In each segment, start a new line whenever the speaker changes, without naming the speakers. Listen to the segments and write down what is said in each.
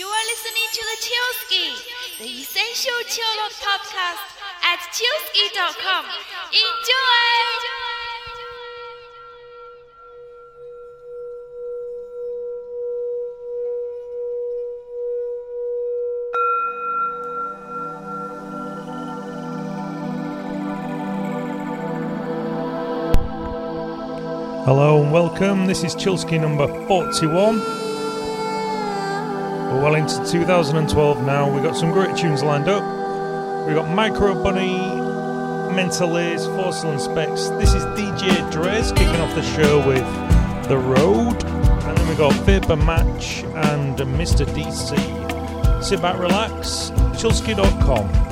You are listening to the Chillsky, the essential chill out podcast at chillsky.com. Enjoy!
Hello and welcome. This is Chillsky number 41. We're well into 2012 now. We've got some great tunes lined up. We've got Micro Bunny, Mentaliz, Foscil and Specs. This is DJ Drez kicking off the show with The Road. And then we've got Vapor Match and Mr. DC. Sit back, relax.
Chillsky.com.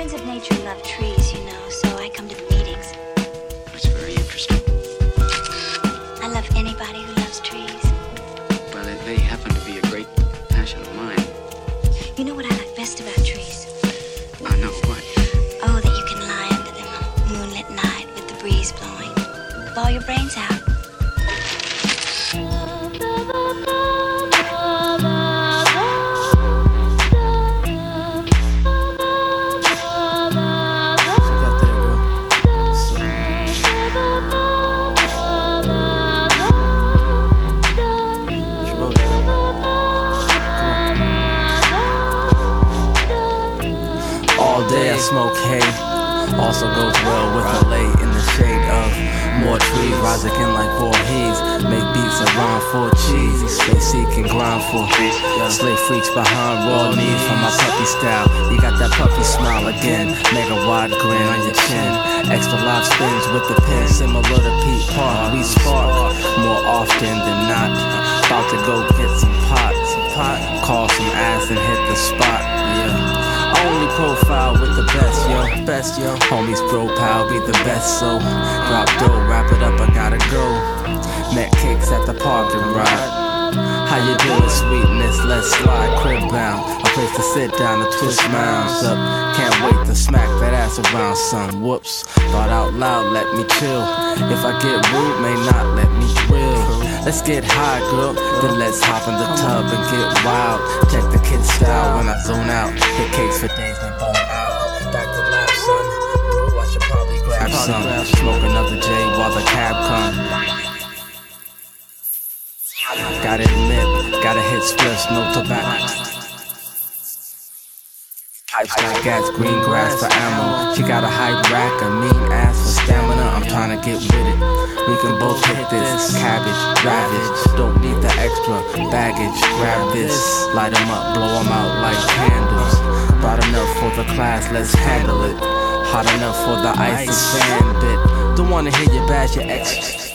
Friends of nature love trees, you know, so I come to the meetings.
That's very interesting.
I love anybody who loves trees.
Well, they, happen to be a great passion of mine.
You know what I like best about trees?
I know what.
Oh, that you can lie under them on a moonlit night with the breeze blowing. With all your brains out.
Also goes well with a lay in the shade of more trees. Rise again like Voorhees. Make beats around for cheese. Stay seek and grind for Slay freaks behind raw knees from my puppy style. You got that puppy smile again. Mega wide grin on your chin. Extra live spins with the pen. Similar to Pete Park. We spark more often than not. About to go get some pot. Pot. Call some ass and hit the spot. Yeah. Only profile with the best, yo. Best, yo. Homies, bro, pal, be the best, so. Drop dough, wrap it up, I gotta go. Met cakes at the parking ride. You doing, sweetness? Let's slide, crib bound. A place to sit down and twist mounds up. Can't wait to smack that ass around, son. Whoops. Thought out loud, let me chill. If I get rude, may not let me drill. Let's get high, girl. Then let's hop in the tub and get wild. Check the kid style when I zone out. Hit cakes for days, then bone out. Back to lab, son. Bro, I should probably grab some. Smoke another J while the cab comes. Gotta admit, gotta hit spliffs, no tobacco. Pipes got gas, green grass for ammo. She got a hype rack, a mean ass for stamina. I'm trying to get with it. We can both hit this. Cabbage, ravage. Don't need the extra baggage. Grab this, light 'em up, blow 'em out like candles. Brought enough for the class, let's handle it. Hot enough for the ice and sand bit. Don't wanna hear you bash your ex.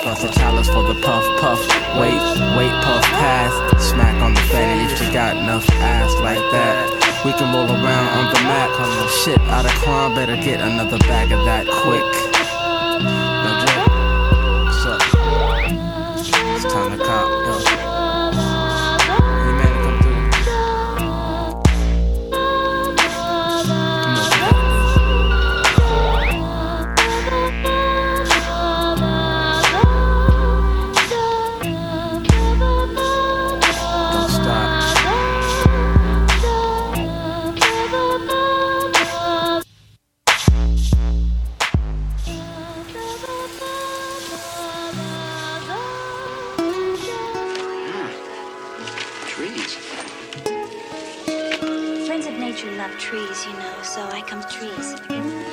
Plus a chalice for the puff puff. Wait, wait, puff pass. Smack on the fanny if you got enough ass like that. We can roll around on the mat. Shit out of crime, better get another bag of that quick. No joke.
Love trees, you know, so I come to trees.
Trees.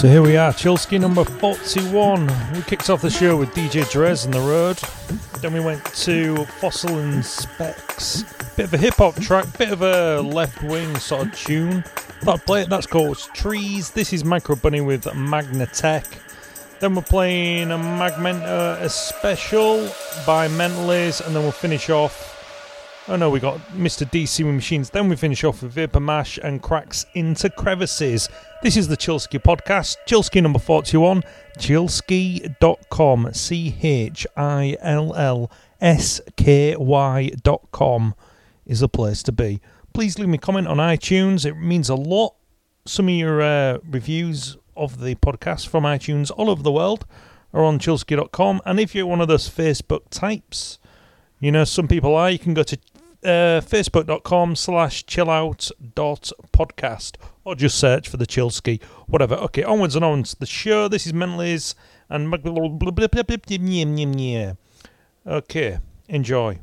So here we are, Chillsky number 41. We kicked off the show with DJ Drez and the road. Then we went to Foscil and Specs. Bit of a hip hop track, bit of a left wing sort of tune. I'd play that's called Trees. This is Microbunny with Magnatech. Then we're playing a Magmenta a special by Mentaliz, and then we'll finish off. Oh no, we got Mr. DC Machines. Then we finish off with Vapor Mash and Cracks into Crevices. This is the Chillsky podcast, Chillsky number 41, chillsky.com, C H I L L S K Y.com is the place to be. Please leave me a comment on iTunes, it means a lot. Some of your uh, reviews of the podcast from iTunes all over the world are on chillsky.com. And if you're one of those Facebook types, you know, some people are, you can go to uh, facebook.com slash chillout.podcast or just search for the Chillsky, whatever. Okay, onwards and onwards. The show, this is Mentaliz and... Okay, enjoy.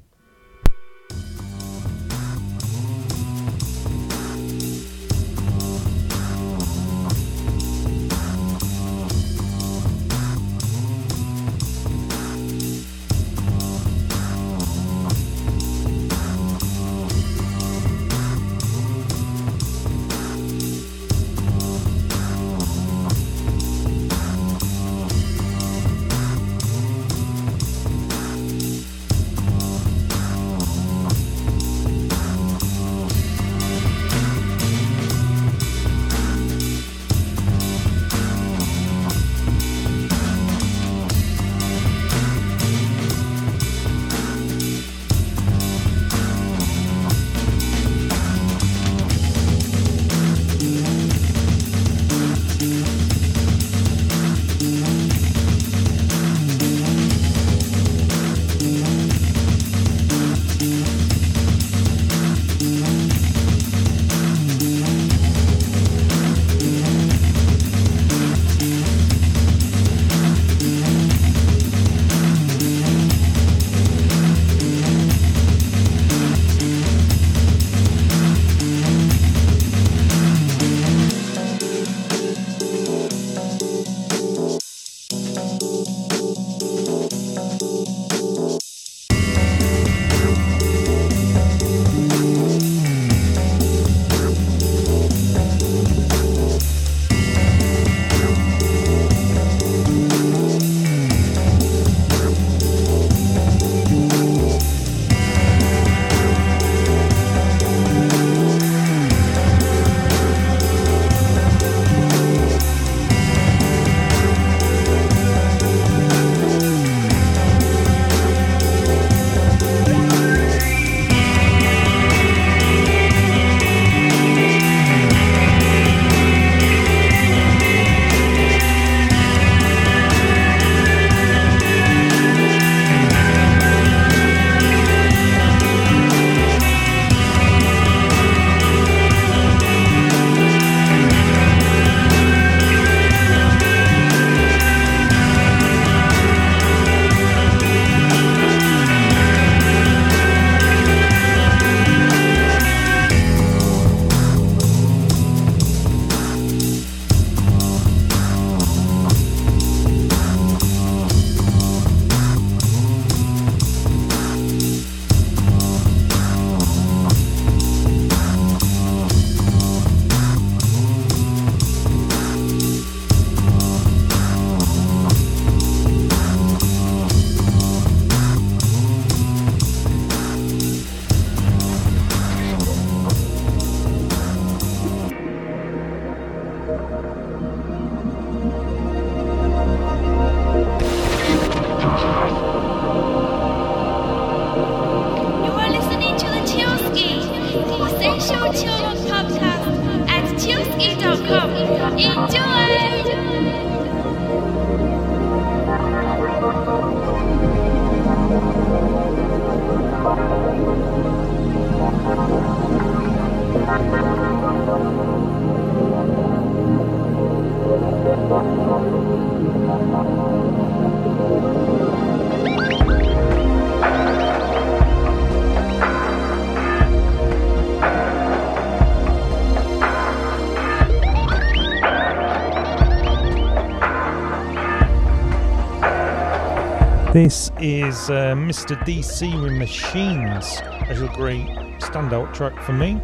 This is uh, Mr. DC with Machines as a great standout track for me.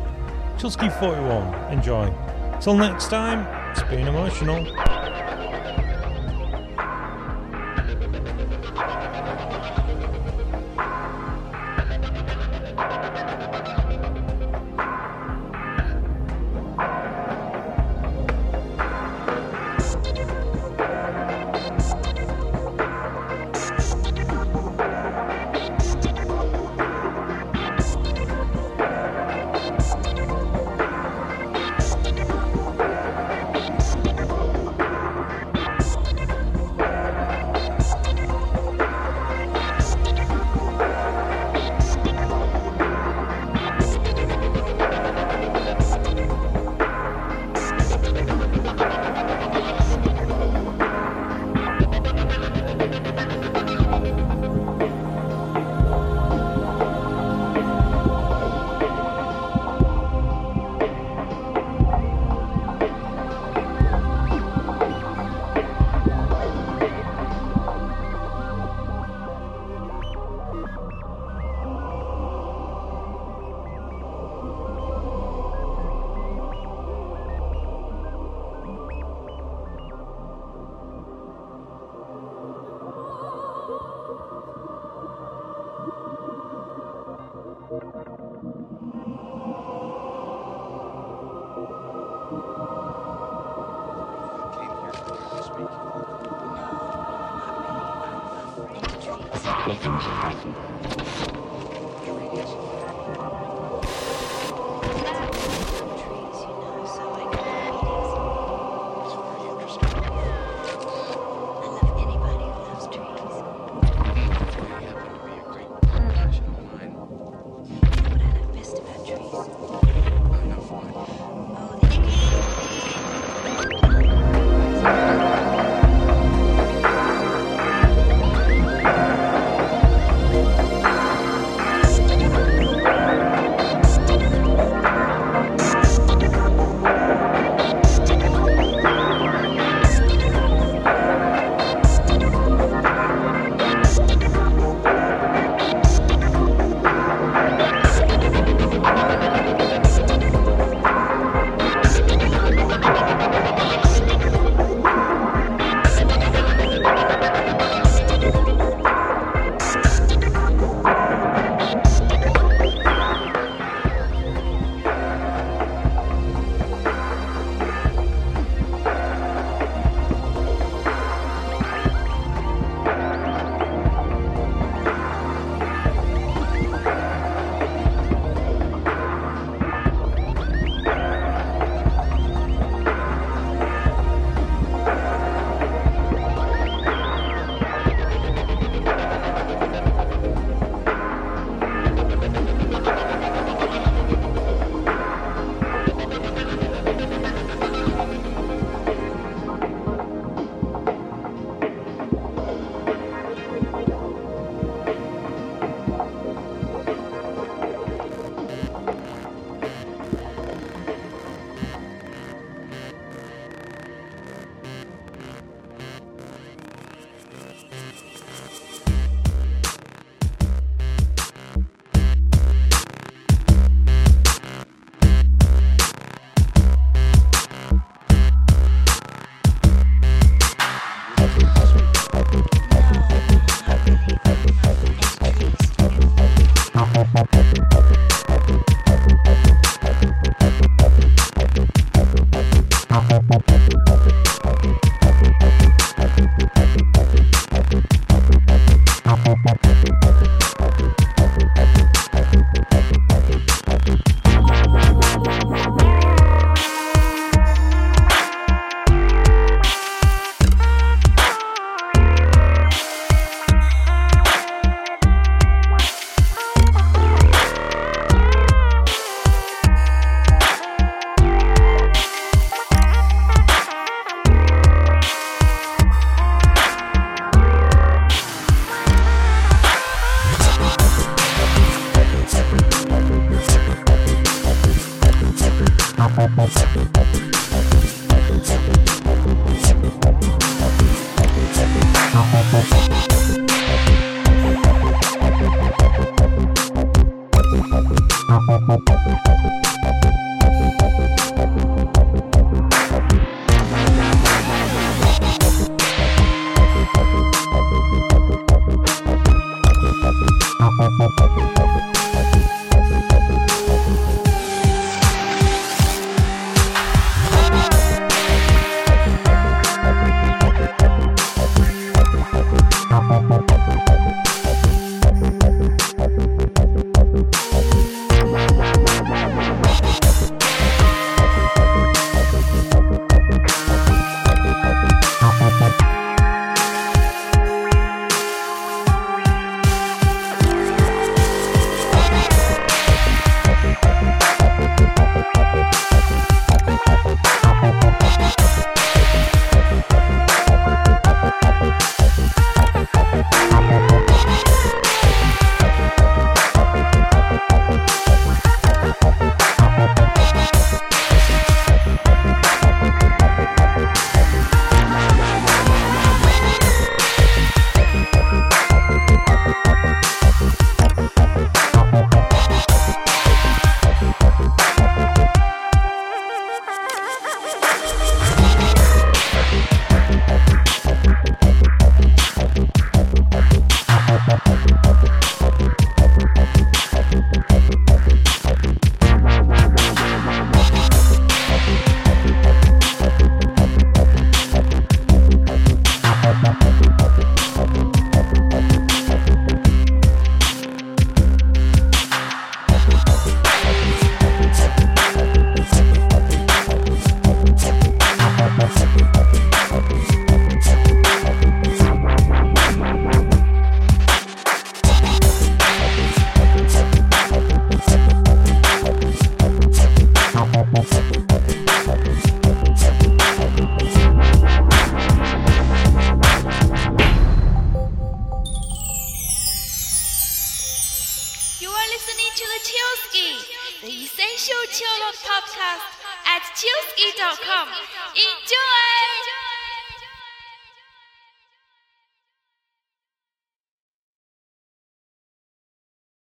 Chillsky 41, enjoy. Till next time, it's been emotional.